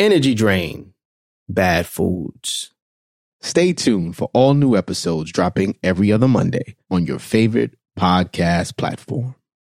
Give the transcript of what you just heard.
Energy Drain, Bad Foods. Stay tuned for all new episodes dropping every other Monday on your favorite podcast platform.